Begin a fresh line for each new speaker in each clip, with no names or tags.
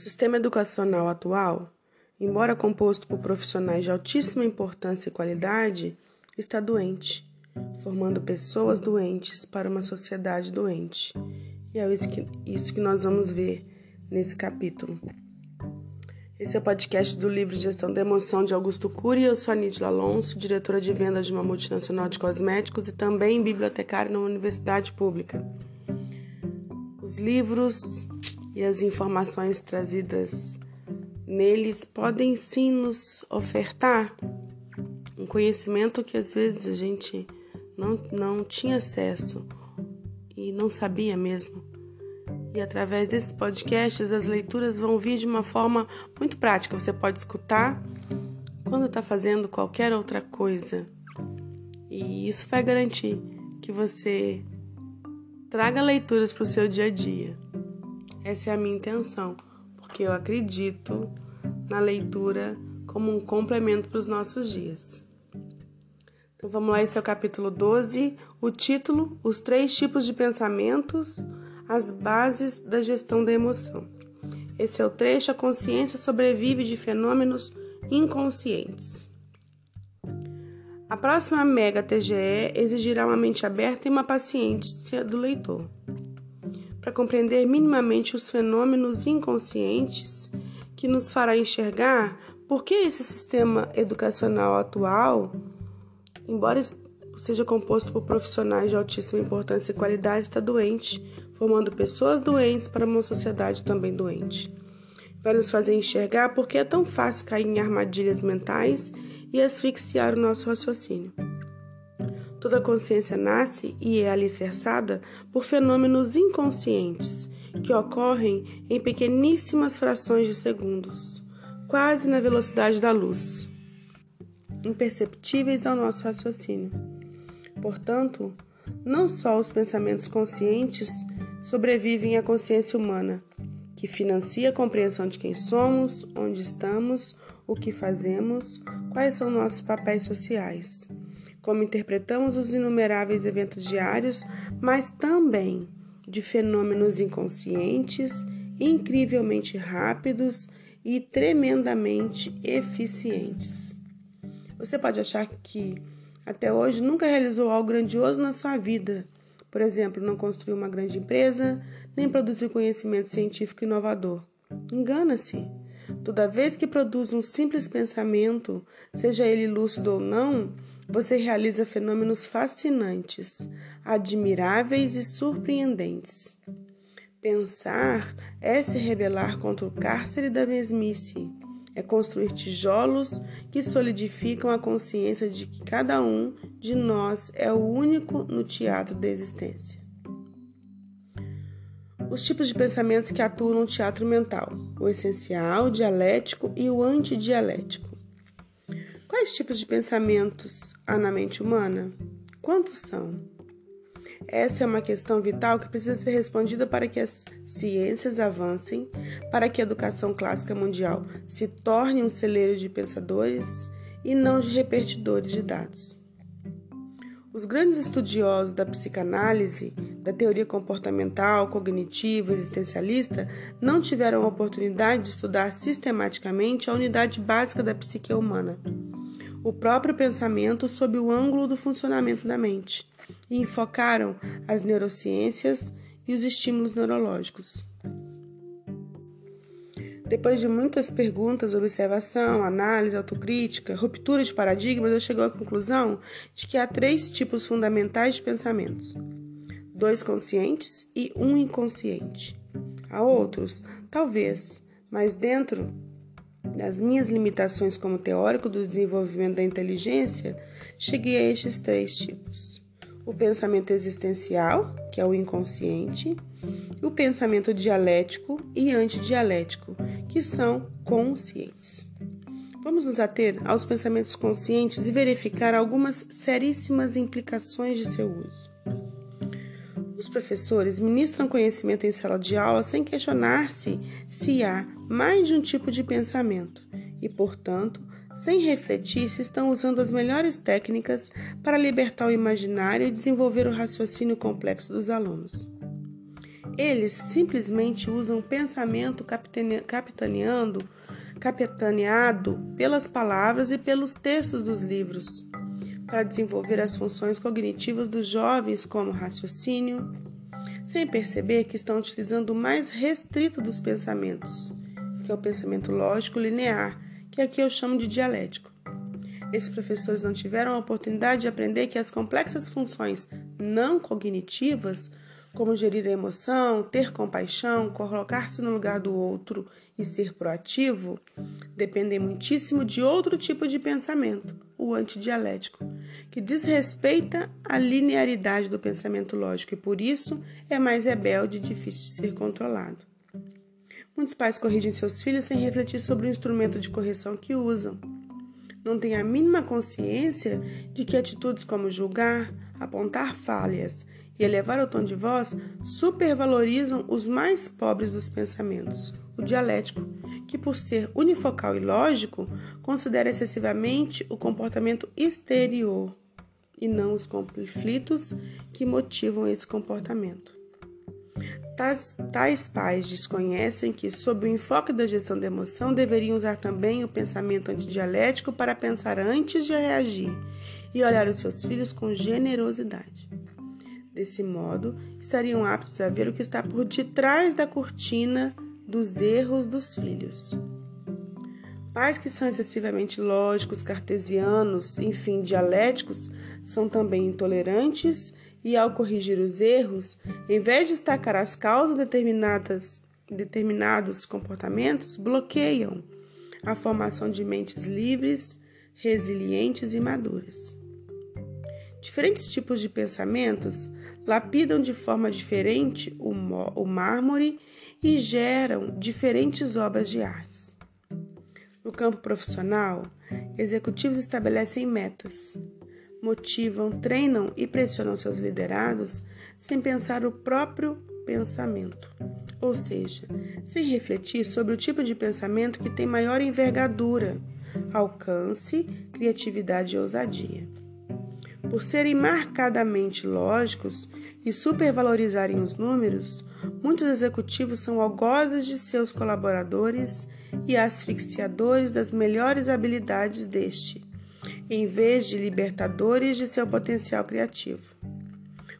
sistema educacional atual, embora composto por profissionais de altíssima importância e qualidade, está doente, formando pessoas doentes para uma sociedade doente. E é isso que, isso que nós vamos ver nesse capítulo. Esse é o podcast do livro Gestão da Emoção de Augusto Cury. Eu sou a Nítila Alonso, diretora de vendas de uma multinacional de cosméticos e também bibliotecária numa universidade pública. Os livros e as informações trazidas neles podem sim nos ofertar um conhecimento que às vezes a gente não, não tinha acesso e não sabia mesmo. E através desses podcasts, as leituras vão vir de uma forma muito prática. Você pode escutar quando está fazendo qualquer outra coisa. E isso vai garantir que você traga leituras para o seu dia a dia. Essa é a minha intenção, porque eu acredito na leitura como um complemento para os nossos dias. Então vamos lá, esse é o capítulo 12, o título: Os três tipos de pensamentos, as bases da gestão da emoção. Esse é o trecho: A consciência sobrevive de fenômenos inconscientes. A próxima Mega TGE exigirá uma mente aberta e uma paciência do leitor para compreender minimamente os fenômenos inconscientes que nos fará enxergar por que esse sistema educacional atual, embora seja composto por profissionais de altíssima importância e qualidade, está doente, formando pessoas doentes para uma sociedade também doente. Vai nos fazer enxergar por que é tão fácil cair em armadilhas mentais e asfixiar o nosso raciocínio. Toda consciência nasce e é alicerçada por fenômenos inconscientes que ocorrem em pequeníssimas frações de segundos, quase na velocidade da luz, imperceptíveis ao nosso raciocínio. Portanto, não só os pensamentos conscientes sobrevivem à consciência humana, que financia a compreensão de quem somos, onde estamos, o que fazemos, quais são nossos papéis sociais como interpretamos os inumeráveis eventos diários, mas também de fenômenos inconscientes, incrivelmente rápidos e tremendamente eficientes. Você pode achar que até hoje nunca realizou algo grandioso na sua vida. Por exemplo, não construiu uma grande empresa, nem produziu conhecimento científico inovador. Engana-se. Toda vez que produz um simples pensamento, seja ele lúcido ou não, você realiza fenômenos fascinantes, admiráveis e surpreendentes. Pensar é se rebelar contra o cárcere da mesmice, é construir tijolos que solidificam a consciência de que cada um de nós é o único no teatro da existência. Os tipos de pensamentos que atuam no teatro mental: o essencial, o dialético e o antidialético. Quais tipos de pensamentos há na mente humana? Quantos são? Essa é uma questão vital que precisa ser respondida para que as ciências avancem, para que a educação clássica mundial se torne um celeiro de pensadores e não de repertidores de dados. Os grandes estudiosos da psicanálise, da teoria comportamental, cognitiva, existencialista, não tiveram a oportunidade de estudar sistematicamente a unidade básica da psique humana o próprio pensamento sob o ângulo do funcionamento da mente e enfocaram as neurociências e os estímulos neurológicos. Depois de muitas perguntas, observação, análise, autocrítica, ruptura de paradigmas, eu chegou à conclusão de que há três tipos fundamentais de pensamentos: dois conscientes e um inconsciente. Há outros, talvez, mas dentro das minhas limitações como teórico do desenvolvimento da inteligência, cheguei a estes três tipos: o pensamento existencial, que é o inconsciente, o pensamento dialético e antidialético, que são conscientes. Vamos nos ater aos pensamentos conscientes e verificar algumas seríssimas implicações de seu uso. Os professores ministram conhecimento em sala de aula sem questionar-se se há mais de um tipo de pensamento e, portanto, sem refletir se estão usando as melhores técnicas para libertar o imaginário e desenvolver o raciocínio complexo dos alunos. Eles simplesmente usam o pensamento capitaneando, capitaneado pelas palavras e pelos textos dos livros para desenvolver as funções cognitivas dos jovens, como raciocínio, sem perceber que estão utilizando o mais restrito dos pensamentos, que é o pensamento lógico linear, que aqui eu chamo de dialético. Esses professores não tiveram a oportunidade de aprender que as complexas funções não cognitivas, como gerir a emoção, ter compaixão, colocar-se no lugar do outro e ser proativo, dependem muitíssimo de outro tipo de pensamento, o antidialético, que desrespeita a linearidade do pensamento lógico e por isso é mais rebelde e difícil de ser controlado. Muitos pais corrigem seus filhos sem refletir sobre o instrumento de correção que usam. Não têm a mínima consciência de que atitudes como julgar, apontar falhas e elevar o tom de voz supervalorizam os mais pobres dos pensamentos, o dialético, que, por ser unifocal e lógico, considera excessivamente o comportamento exterior e não os conflitos que motivam esse comportamento. Tais, tais pais desconhecem que, sob o enfoque da gestão da emoção, deveriam usar também o pensamento antidialético para pensar antes de reagir e olhar os seus filhos com generosidade. Desse modo, estariam aptos a ver o que está por detrás da cortina dos erros dos filhos. Pais que são excessivamente lógicos, cartesianos, enfim, dialéticos, são também intolerantes e, ao corrigir os erros, em vez de destacar as causas determinadas, determinados comportamentos, bloqueiam a formação de mentes livres, resilientes e maduras. Diferentes tipos de pensamentos lapidam de forma diferente o, o mármore e geram diferentes obras de artes. No campo profissional, executivos estabelecem metas, motivam, treinam e pressionam seus liderados sem pensar o próprio pensamento, ou seja, sem refletir sobre o tipo de pensamento que tem maior envergadura, alcance, criatividade e ousadia. Por serem marcadamente lógicos e supervalorizarem os números, muitos executivos são algozes de seus colaboradores e asfixiadores das melhores habilidades deste, em vez de libertadores de seu potencial criativo.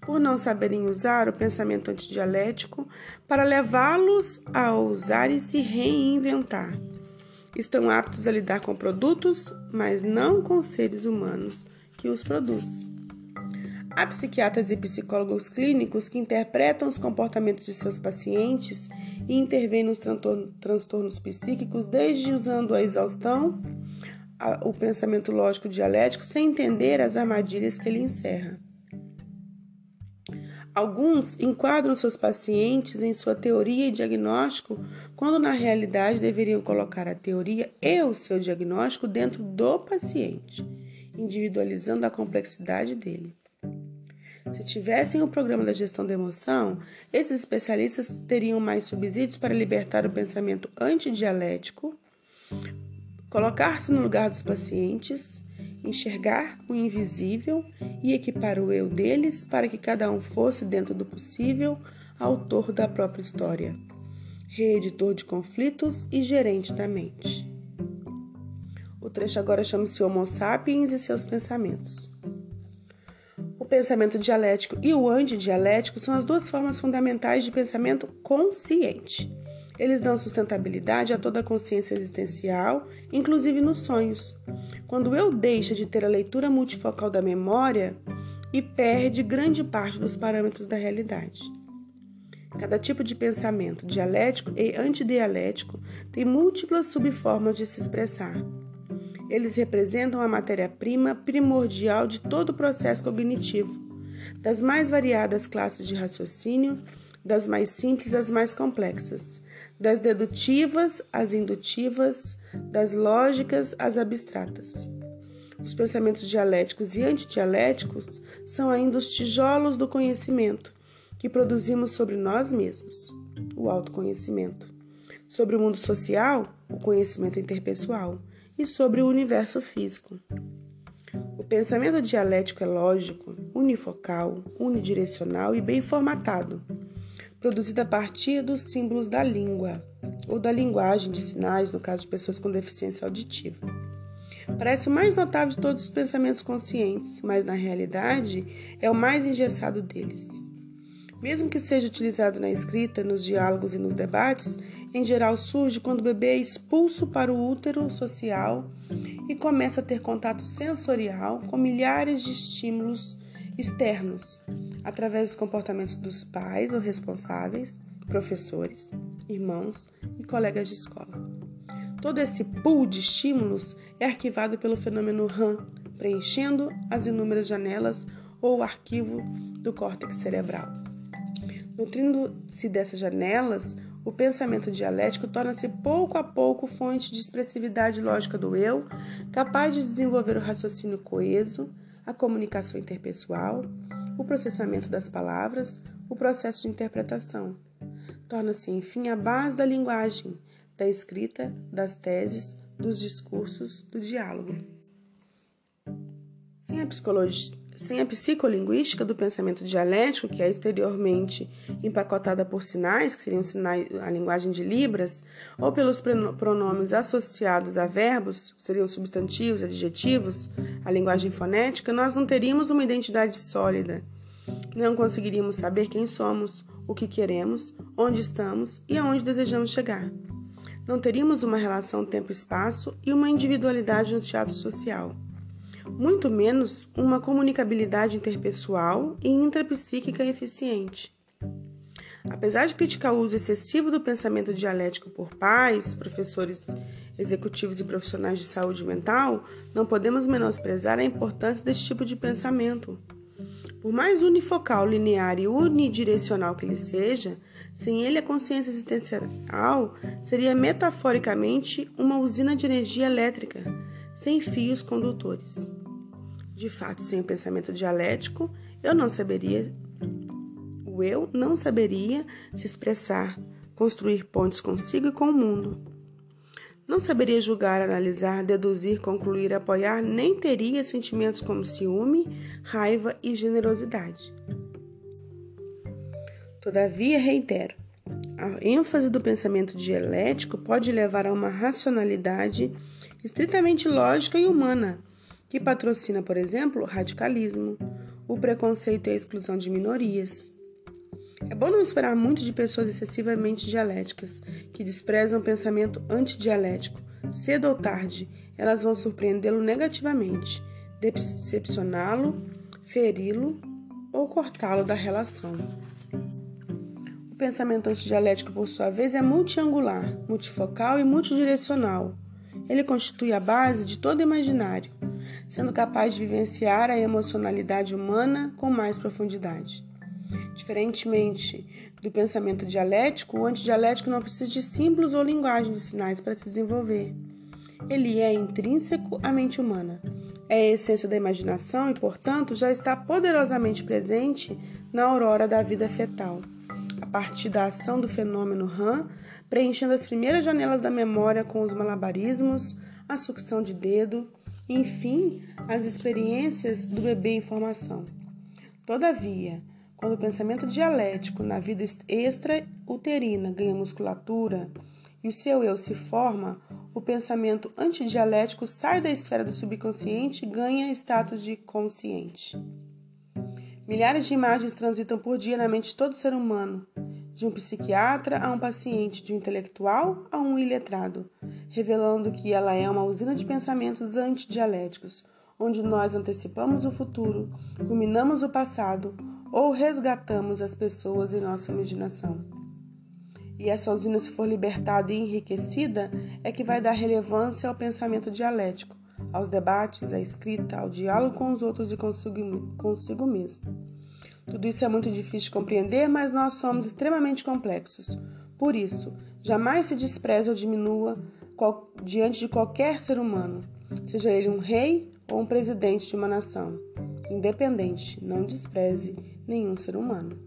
Por não saberem usar o pensamento antidialético para levá-los a ousar e se reinventar. Estão aptos a lidar com produtos, mas não com seres humanos que os produz. Há psiquiatras e psicólogos clínicos que interpretam os comportamentos de seus pacientes e intervêm nos transtornos psíquicos, desde usando a exaustão, o pensamento lógico dialético, sem entender as armadilhas que ele encerra. Alguns enquadram seus pacientes em sua teoria e diagnóstico, quando na realidade deveriam colocar a teoria e o seu diagnóstico dentro do paciente individualizando a complexidade dele. Se tivessem o programa da gestão da emoção, esses especialistas teriam mais subsídios para libertar o pensamento antidialético, colocar-se no lugar dos pacientes, enxergar o invisível e equipar o eu deles para que cada um fosse, dentro do possível, autor da própria história, reeditor de conflitos e gerente da mente. Trecho agora chama-se Homo sapiens e seus pensamentos. O pensamento dialético e o antidialético são as duas formas fundamentais de pensamento consciente. Eles dão sustentabilidade a toda a consciência existencial, inclusive nos sonhos. Quando eu deixo de ter a leitura multifocal da memória e perde grande parte dos parâmetros da realidade. Cada tipo de pensamento dialético e antidialético tem múltiplas subformas de se expressar. Eles representam a matéria-prima primordial de todo o processo cognitivo, das mais variadas classes de raciocínio, das mais simples às mais complexas, das dedutivas às indutivas, das lógicas às abstratas. Os pensamentos dialéticos e antidialéticos são ainda os tijolos do conhecimento que produzimos sobre nós mesmos, o autoconhecimento. Sobre o mundo social, o conhecimento interpessoal e sobre o universo físico. O pensamento dialético é lógico, unifocal, unidirecional e bem formatado. produzida a partir dos símbolos da língua ou da linguagem de sinais, no caso de pessoas com deficiência auditiva. Parece o mais notável de todos os pensamentos conscientes, mas na realidade é o mais engessado deles. Mesmo que seja utilizado na escrita, nos diálogos e nos debates, em geral surge quando o bebê é expulso para o útero social e começa a ter contato sensorial com milhares de estímulos externos, através dos comportamentos dos pais ou responsáveis, professores, irmãos e colegas de escola. Todo esse pool de estímulos é arquivado pelo fenômeno RAM, preenchendo as inúmeras janelas ou arquivo do córtex cerebral. Nutrindo-se dessas janelas, o pensamento dialético torna-se pouco a pouco fonte de expressividade lógica do eu, capaz de desenvolver o raciocínio coeso, a comunicação interpessoal, o processamento das palavras, o processo de interpretação. Torna-se, enfim, a base da linguagem, da escrita, das teses, dos discursos, do diálogo. Sem a psicologia sem a psicolinguística do pensamento dialético, que é exteriormente empacotada por sinais, que seriam sinais, a linguagem de Libras, ou pelos pronomes associados a verbos, que seriam substantivos, adjetivos, a linguagem fonética, nós não teríamos uma identidade sólida. Não conseguiríamos saber quem somos, o que queremos, onde estamos e aonde desejamos chegar. Não teríamos uma relação tempo-espaço e uma individualidade no teatro social muito menos uma comunicabilidade interpessoal e intrapsíquica eficiente. Apesar de criticar o uso excessivo do pensamento dialético por pais, professores executivos e profissionais de saúde mental, não podemos menosprezar a importância desse tipo de pensamento. Por mais unifocal, linear e unidirecional que ele seja, sem ele a consciência existencial seria metaforicamente uma usina de energia elétrica, sem fios condutores. De fato, sem o pensamento dialético, eu não saberia, o eu não saberia se expressar, construir pontes consigo e com o mundo. Não saberia julgar, analisar, deduzir, concluir, apoiar, nem teria sentimentos como ciúme, raiva e generosidade. Todavia, reitero, a ênfase do pensamento dialético pode levar a uma racionalidade estritamente lógica e humana, que patrocina, por exemplo, o radicalismo, o preconceito e a exclusão de minorias. É bom não esperar muito de pessoas excessivamente dialéticas, que desprezam o pensamento antidialético. Cedo ou tarde, elas vão surpreendê-lo negativamente, decepcioná-lo, feri-lo ou cortá-lo da relação. O pensamento antidialético, por sua vez, é multiangular, multifocal e multidirecional. Ele constitui a base de todo imaginário, sendo capaz de vivenciar a emocionalidade humana com mais profundidade. Diferentemente do pensamento dialético, o antidialético não precisa de símbolos ou linguagem de sinais para se desenvolver. Ele é intrínseco à mente humana. É a essência da imaginação e, portanto, já está poderosamente presente na aurora da vida fetal, a partir da ação do fenômeno RAM, preenchendo as primeiras janelas da memória com os malabarismos, a sucção de dedo, enfim, as experiências do bebê em formação. Todavia, quando o pensamento dialético na vida extrauterina ganha musculatura e o seu eu se forma, o pensamento antidialético sai da esfera do subconsciente e ganha status de consciente. Milhares de imagens transitam por dia na mente de todo ser humano, de um psiquiatra a um paciente, de um intelectual a um iletrado, revelando que ela é uma usina de pensamentos antidialéticos, onde nós antecipamos o futuro, ruminamos o passado ou resgatamos as pessoas em nossa imaginação. E essa usina, se for libertada e enriquecida, é que vai dar relevância ao pensamento dialético, aos debates, à escrita, ao diálogo com os outros e consigo, consigo mesmo. Tudo isso é muito difícil de compreender, mas nós somos extremamente complexos. Por isso, jamais se despreze ou diminua diante de qualquer ser humano, seja ele um rei ou um presidente de uma nação. Independente, não despreze nenhum ser humano.